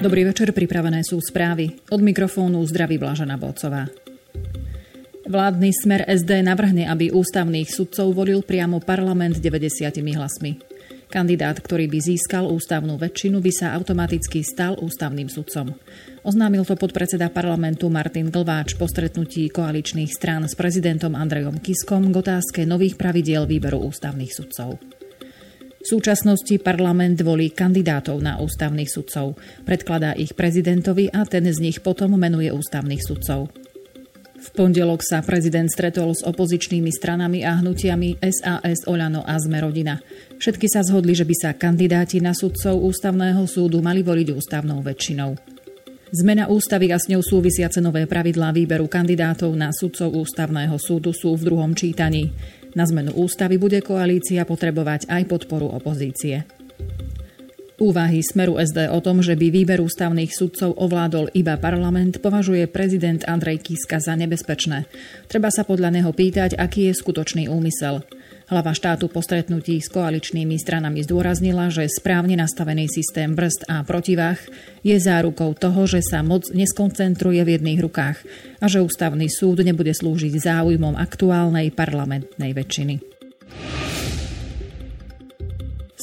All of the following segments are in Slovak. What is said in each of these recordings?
Dobrý večer, pripravené sú správy. Od mikrofónu zdraví Blažana Bocová. Vládny smer SD navrhne, aby ústavných sudcov volil priamo parlament 90 hlasmi. Kandidát, ktorý by získal ústavnú väčšinu, by sa automaticky stal ústavným sudcom. Oznámil to podpredseda parlamentu Martin Glváč po stretnutí koaličných strán s prezidentom Andrejom Kiskom k otázke nových pravidiel výberu ústavných sudcov. V súčasnosti parlament volí kandidátov na ústavných sudcov, predkladá ich prezidentovi a ten z nich potom menuje ústavných sudcov. V pondelok sa prezident stretol s opozičnými stranami a hnutiami SAS, Oľano a Zme rodina. Všetky sa zhodli, že by sa kandidáti na sudcov ústavného súdu mali voliť ústavnou väčšinou. Zmena ústavy a s ňou súvisiace nové pravidlá výberu kandidátov na sudcov ústavného súdu sú v druhom čítaní. Na zmenu ústavy bude koalícia potrebovať aj podporu opozície. Úvahy Smeru SD o tom, že by výber ústavných sudcov ovládol iba parlament, považuje prezident Andrej Kiska za nebezpečné. Treba sa podľa neho pýtať, aký je skutočný úmysel. Hlava štátu po stretnutí s koaličnými stranami zdôraznila, že správne nastavený systém brzd a protivách je zárukou toho, že sa moc neskoncentruje v jedných rukách a že ústavný súd nebude slúžiť záujmom aktuálnej parlamentnej väčšiny.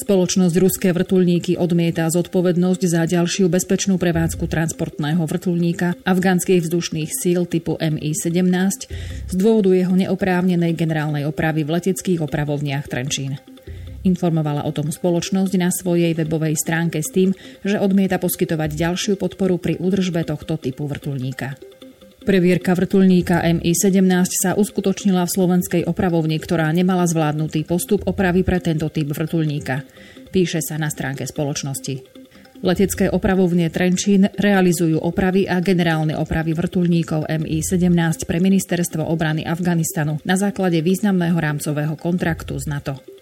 Spoločnosť Ruské vrtulníky odmieta zodpovednosť za ďalšiu bezpečnú prevádzku transportného vrtulníka afgánskych vzdušných síl typu Mi-17 z dôvodu jeho neoprávnenej generálnej opravy v leteckých opravovniach Trenčín. Informovala o tom spoločnosť na svojej webovej stránke s tým, že odmieta poskytovať ďalšiu podporu pri údržbe tohto typu vrtulníka. Previerka vrtulníka Mi-17 sa uskutočnila v slovenskej opravovni, ktorá nemala zvládnutý postup opravy pre tento typ vrtulníka. Píše sa na stránke spoločnosti. Letecké opravovne Trenčín realizujú opravy a generálne opravy vrtulníkov Mi-17 pre ministerstvo obrany Afganistanu na základe významného rámcového kontraktu z NATO.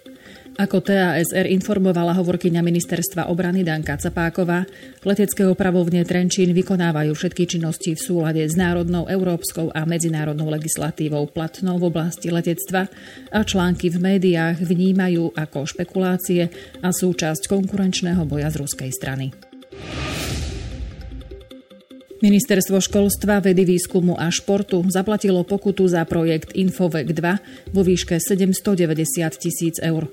Ako TASR informovala hovorkyňa ministerstva obrany Danka Capáková, letecké opravovne Trenčín vykonávajú všetky činnosti v súlade s národnou, európskou a medzinárodnou legislatívou platnou v oblasti letectva a články v médiách vnímajú ako špekulácie a súčasť konkurenčného boja z ruskej strany. Ministerstvo školstva, vedy, výskumu a športu zaplatilo pokutu za projekt Infovek 2 vo výške 790 tisíc eur.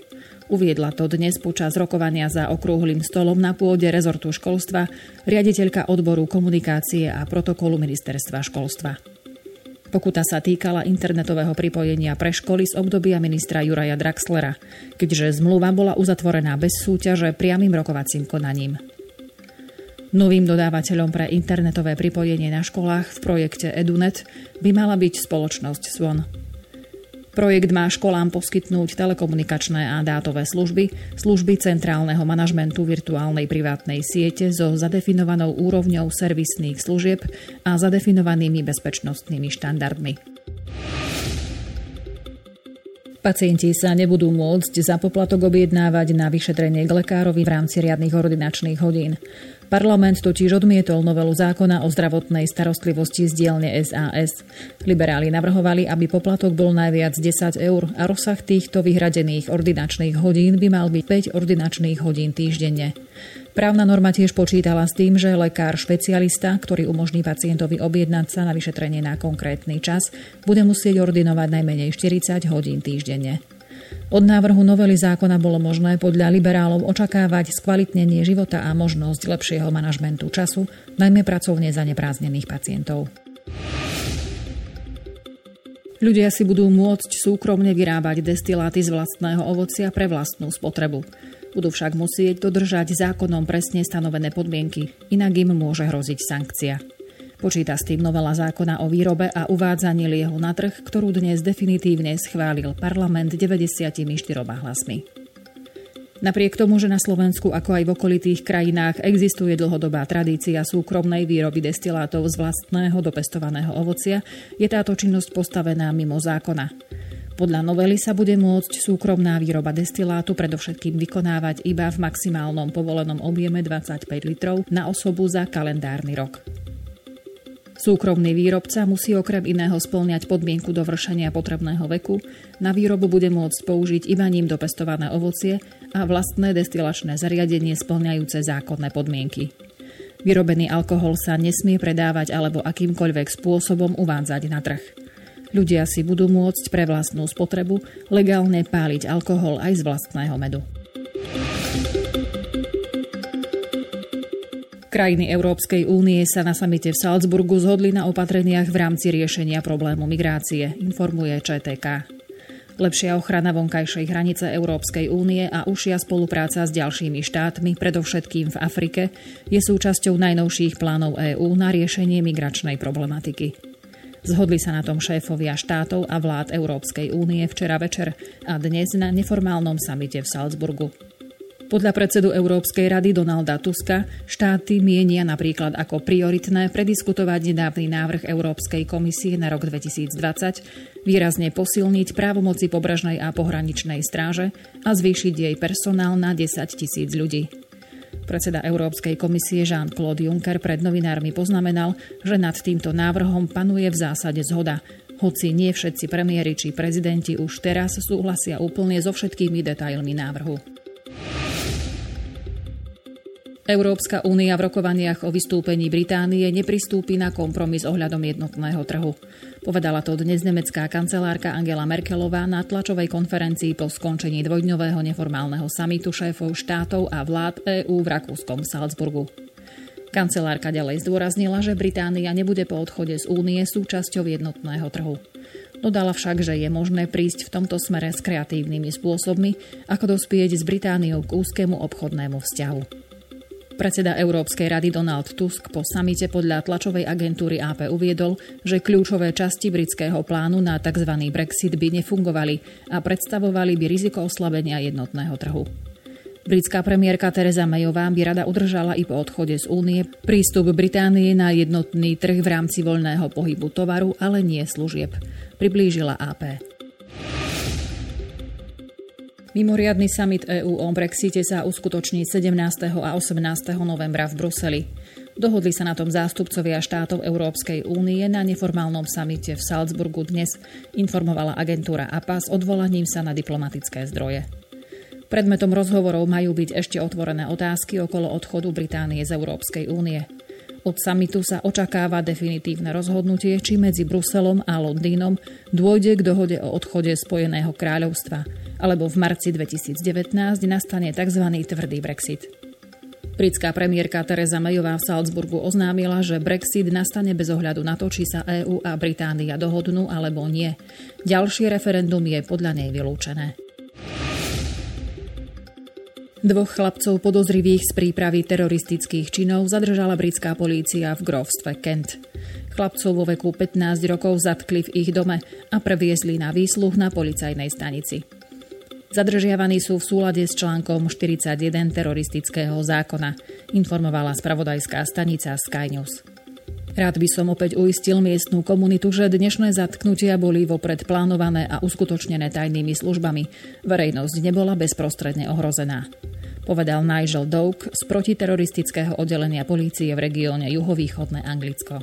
Uviedla to dnes počas rokovania za okrúhlym stolom na pôde rezortu školstva riaditeľka odboru komunikácie a protokolu ministerstva školstva. Pokuta sa týkala internetového pripojenia pre školy z obdobia ministra Juraja Draxlera, keďže zmluva bola uzatvorená bez súťaže priamým rokovacím konaním. Novým dodávateľom pre internetové pripojenie na školách v projekte EduNet by mala byť spoločnosť Swan. Projekt má školám poskytnúť telekomunikačné a dátové služby, služby centrálneho manažmentu virtuálnej privátnej siete so zadefinovanou úrovňou servisných služieb a zadefinovanými bezpečnostnými štandardmi. Pacienti sa nebudú môcť za poplatok objednávať na vyšetrenie k lekárovi v rámci riadnych ordinačných hodín. Parlament totiž odmietol novelu zákona o zdravotnej starostlivosti z dielne SAS. Liberáli navrhovali, aby poplatok bol najviac 10 eur a rozsah týchto vyhradených ordinačných hodín by mal byť 5 ordinačných hodín týždenne. Právna norma tiež počítala s tým, že lekár špecialista, ktorý umožní pacientovi objednať sa na vyšetrenie na konkrétny čas, bude musieť ordinovať najmenej 40 hodín týždenne. Od návrhu novely zákona bolo možné podľa liberálov očakávať skvalitnenie života a možnosť lepšieho manažmentu času, najmä pracovne zaneprázdnených pacientov. Ľudia si budú môcť súkromne vyrábať destiláty z vlastného ovocia pre vlastnú spotrebu. Budú však musieť dodržať zákonom presne stanovené podmienky, inak im môže hroziť sankcia. Počíta s tým novela zákona o výrobe a uvádzaní liehu na trh, ktorú dnes definitívne schválil parlament 94 hlasmi. Napriek tomu, že na Slovensku ako aj v okolitých krajinách existuje dlhodobá tradícia súkromnej výroby destilátov z vlastného dopestovaného ovocia, je táto činnosť postavená mimo zákona. Podľa novely sa bude môcť súkromná výroba destilátu predovšetkým vykonávať iba v maximálnom povolenom objeme 25 litrov na osobu za kalendárny rok. Súkromný výrobca musí okrem iného splňať podmienku dovršenia potrebného veku, na výrobu bude môcť použiť iba ním dopestované ovocie a vlastné destilačné zariadenie splňajúce zákonné podmienky. Vyrobený alkohol sa nesmie predávať alebo akýmkoľvek spôsobom uvádzať na trh. Ľudia si budú môcť pre vlastnú spotrebu legálne páliť alkohol aj z vlastného medu. Krajiny Európskej únie sa na samite v Salzburgu zhodli na opatreniach v rámci riešenia problému migrácie, informuje ČTK. Lepšia ochrana vonkajšej hranice Európskej únie a užšia spolupráca s ďalšími štátmi, predovšetkým v Afrike, je súčasťou najnovších plánov EÚ na riešenie migračnej problematiky. Zhodli sa na tom šéfovia štátov a vlád Európskej únie včera večer a dnes na neformálnom samite v Salzburgu. Podľa predsedu Európskej rady Donalda Tuska štáty mienia napríklad ako prioritné prediskutovať nedávny návrh Európskej komisie na rok 2020, výrazne posilniť právomoci pobrežnej a pohraničnej stráže a zvýšiť jej personál na 10 tisíc ľudí. Predseda Európskej komisie Jean-Claude Juncker pred novinármi poznamenal, že nad týmto návrhom panuje v zásade zhoda, hoci nie všetci premiéry či prezidenti už teraz súhlasia úplne so všetkými detailmi návrhu. Európska únia v rokovaniach o vystúpení Británie nepristúpi na kompromis ohľadom jednotného trhu. Povedala to dnes nemecká kancelárka Angela Merkelová na tlačovej konferencii po skončení dvojdňového neformálneho samitu šéfov štátov a vlád EÚ v Rakúskom Salzburgu. Kancelárka ďalej zdôraznila, že Británia nebude po odchode z únie súčasťou jednotného trhu. Dodala však, že je možné prísť v tomto smere s kreatívnymi spôsobmi, ako dospieť s Britániou k úzkému obchodnému vzťahu. Predseda Európskej rady Donald Tusk po samite podľa tlačovej agentúry AP uviedol, že kľúčové časti britského plánu na tzv. Brexit by nefungovali a predstavovali by riziko oslabenia jednotného trhu. Britská premiérka Teresa Mayová by rada udržala i po odchode z únie prístup Británie na jednotný trh v rámci voľného pohybu tovaru, ale nie služieb. Priblížila AP. Mimoriadny summit EÚ o Brexite sa uskutoční 17. a 18. novembra v Bruseli. Dohodli sa na tom zástupcovia štátov Európskej únie na neformálnom samite v Salzburgu dnes, informovala agentúra APA s odvolaním sa na diplomatické zdroje. Predmetom rozhovorov majú byť ešte otvorené otázky okolo odchodu Británie z Európskej únie. Od samitu sa očakáva definitívne rozhodnutie, či medzi Bruselom a Londýnom dôjde k dohode o odchode Spojeného kráľovstva, alebo v marci 2019 nastane tzv. tvrdý Brexit. Britská premiérka Teresa Mayová v Salzburgu oznámila, že Brexit nastane bez ohľadu na to, či sa EÚ a Británia dohodnú alebo nie. Ďalšie referendum je podľa nej vylúčené. Dvoch chlapcov podozrivých z prípravy teroristických činov zadržala britská polícia v grovstve Kent. Chlapcov vo veku 15 rokov zatkli v ich dome a previezli na výsluh na policajnej stanici. Zadržiavaní sú v súlade s článkom 41 teroristického zákona, informovala spravodajská stanica Sky News. Rád by som opäť uistil miestnú komunitu, že dnešné zatknutia boli vopred plánované a uskutočnené tajnými službami. Verejnosť nebola bezprostredne ohrozená povedal Nigel Doak z protiteroristického oddelenia polície v regióne juhovýchodné Anglicko.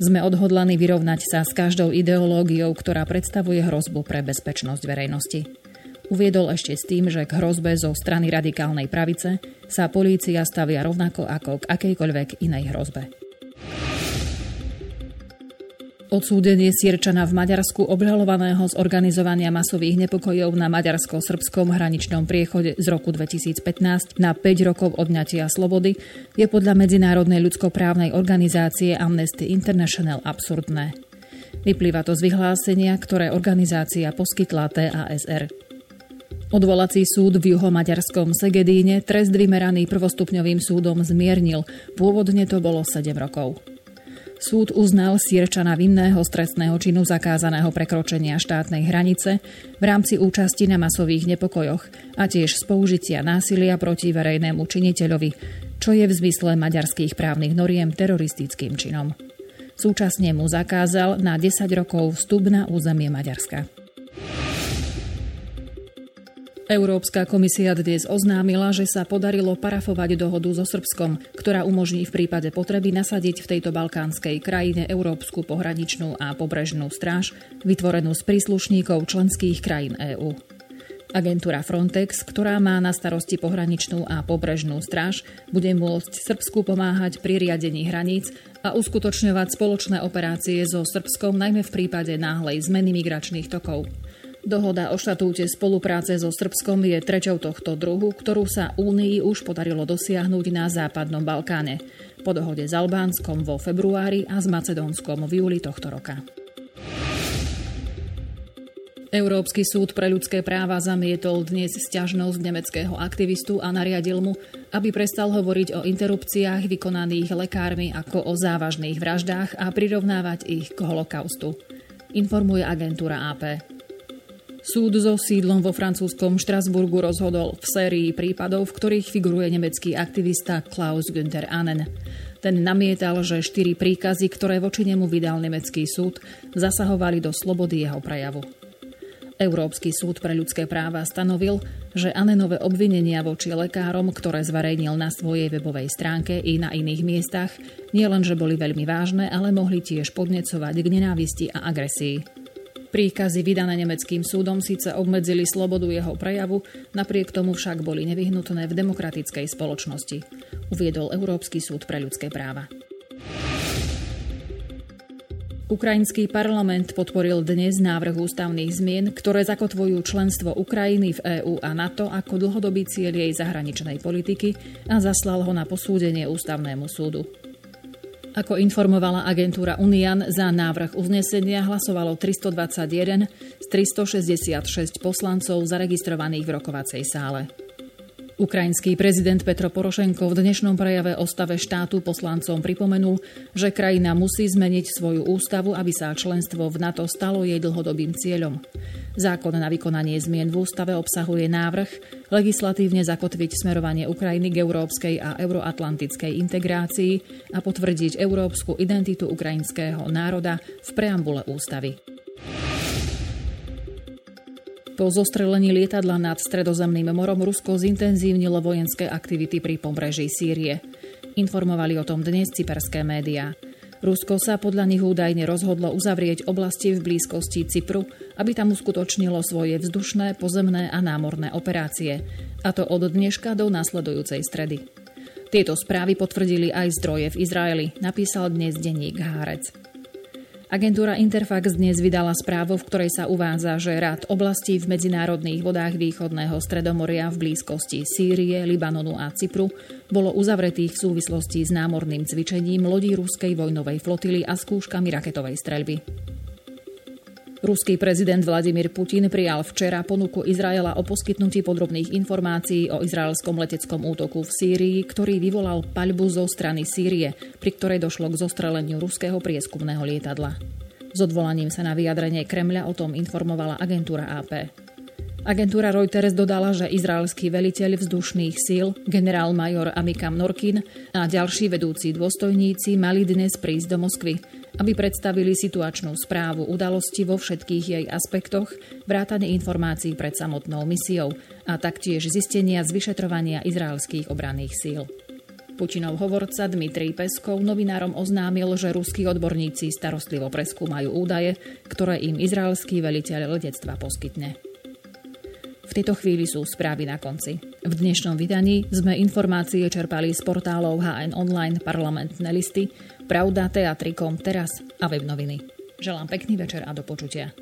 Sme odhodlaní vyrovnať sa s každou ideológiou, ktorá predstavuje hrozbu pre bezpečnosť verejnosti. Uviedol ešte s tým, že k hrozbe zo strany radikálnej pravice sa polícia stavia rovnako ako k akejkoľvek inej hrozbe. Odsúdenie Sierčana v Maďarsku obžalovaného z organizovania masových nepokojov na maďarsko-srbskom hraničnom priechode z roku 2015 na 5 rokov odňatia slobody je podľa Medzinárodnej ľudskoprávnej organizácie Amnesty International absurdné. Vyplýva to z vyhlásenia, ktoré organizácia poskytla TASR. Odvolací súd v juhomaďarskom Segedíne trest vymeraný prvostupňovým súdom zmiernil. Pôvodne to bolo 7 rokov. Súd uznal Sierčana vinného stresného činu zakázaného prekročenia štátnej hranice v rámci účasti na masových nepokojoch a tiež z použitia násilia proti verejnému činiteľovi, čo je v zmysle maďarských právnych noriem teroristickým činom. Súčasne mu zakázal na 10 rokov vstup na územie Maďarska. Európska komisia dnes oznámila, že sa podarilo parafovať dohodu so Srbskom, ktorá umožní v prípade potreby nasadiť v tejto balkánskej krajine Európsku pohraničnú a pobrežnú stráž, vytvorenú z príslušníkov členských krajín EÚ. Agentúra Frontex, ktorá má na starosti pohraničnú a pobrežnú stráž, bude môcť Srbsku pomáhať pri riadení hraníc a uskutočňovať spoločné operácie so Srbskom najmä v prípade náhlej zmeny migračných tokov. Dohoda o štatúte spolupráce so Srbskom je trečou tohto druhu, ktorú sa Únii už podarilo dosiahnuť na Západnom Balkáne. Po dohode s Albánskom vo februári a s Macedónskom v júli tohto roka. Európsky súd pre ľudské práva zamietol dnes sťažnosť nemeckého aktivistu a nariadil mu, aby prestal hovoriť o interrupciách vykonaných lekármi ako o závažných vraždách a prirovnávať ich k holokaustu. Informuje agentúra AP. Súd so sídlom vo francúzskom Štrasburgu rozhodol v sérii prípadov, v ktorých figuruje nemecký aktivista Klaus Günther Annen. Ten namietal, že štyri príkazy, ktoré voči nemu vydal nemecký súd, zasahovali do slobody jeho prejavu. Európsky súd pre ľudské práva stanovil, že Anenové obvinenia voči lekárom, ktoré zverejnil na svojej webovej stránke i na iných miestach, nielenže boli veľmi vážne, ale mohli tiež podnecovať k nenávisti a agresii. Príkazy vydané nemeckým súdom síce obmedzili slobodu jeho prejavu, napriek tomu však boli nevyhnutné v demokratickej spoločnosti, uviedol Európsky súd pre ľudské práva. Ukrajinský parlament podporil dnes návrh ústavných zmien, ktoré zakotvujú členstvo Ukrajiny v EÚ a NATO ako dlhodobý cieľ jej zahraničnej politiky a zaslal ho na posúdenie ústavnému súdu. Ako informovala agentúra Unian, za návrh uznesenia hlasovalo 321 z 366 poslancov zaregistrovaných v rokovacej sále. Ukrajinský prezident Petro Porošenko v dnešnom prejave o stave štátu poslancom pripomenul, že krajina musí zmeniť svoju ústavu, aby sa členstvo v NATO stalo jej dlhodobým cieľom. Zákon na vykonanie zmien v ústave obsahuje návrh legislatívne zakotviť smerovanie Ukrajiny k európskej a euroatlantickej integrácii a potvrdiť európsku identitu ukrajinského národa v preambule ústavy. Po zostrelení lietadla nad stredozemným morom Rusko zintenzívnilo vojenské aktivity pri pobreží Sýrie. Informovali o tom dnes cyperské médiá. Rusko sa podľa nich údajne rozhodlo uzavrieť oblasti v blízkosti Cypru, aby tam uskutočnilo svoje vzdušné, pozemné a námorné operácie. A to od dneška do nasledujúcej stredy. Tieto správy potvrdili aj zdroje v Izraeli, napísal dnes denník Hárec. Agentúra Interfax dnes vydala správu, v ktorej sa uvádza, že rad oblastí v medzinárodných vodách východného Stredomoria v blízkosti Sýrie, Libanonu a Cypru bolo uzavretých v súvislosti s námorným cvičením lodí ruskej vojnovej flotily a skúškami raketovej streľby. Ruský prezident Vladimír Putin prijal včera ponuku Izraela o poskytnutí podrobných informácií o izraelskom leteckom útoku v Sýrii, ktorý vyvolal paľbu zo strany Sýrie, pri ktorej došlo k zostreleniu ruského prieskumného lietadla. S odvolaním sa na vyjadrenie Kremľa o tom informovala agentúra AP. Agentúra Reuters dodala, že izraelský veliteľ vzdušných síl, generál major Amikam Norkin a ďalší vedúci dôstojníci mali dnes prísť do Moskvy, aby predstavili situačnú správu udalosti vo všetkých jej aspektoch, vrátane informácií pred samotnou misiou a taktiež zistenia z vyšetrovania izraelských obranných síl. Putinov hovorca Dmitrij Peskov novinárom oznámil, že ruskí odborníci starostlivo preskúmajú údaje, ktoré im izraelský veliteľ letectva poskytne. V tejto chvíli sú správy na konci. V dnešnom vydaní sme informácie čerpali z portálov HN Online, parlamentné listy, Pravda, teatrikom, teraz a webnoviny. Želám pekný večer a do počutia.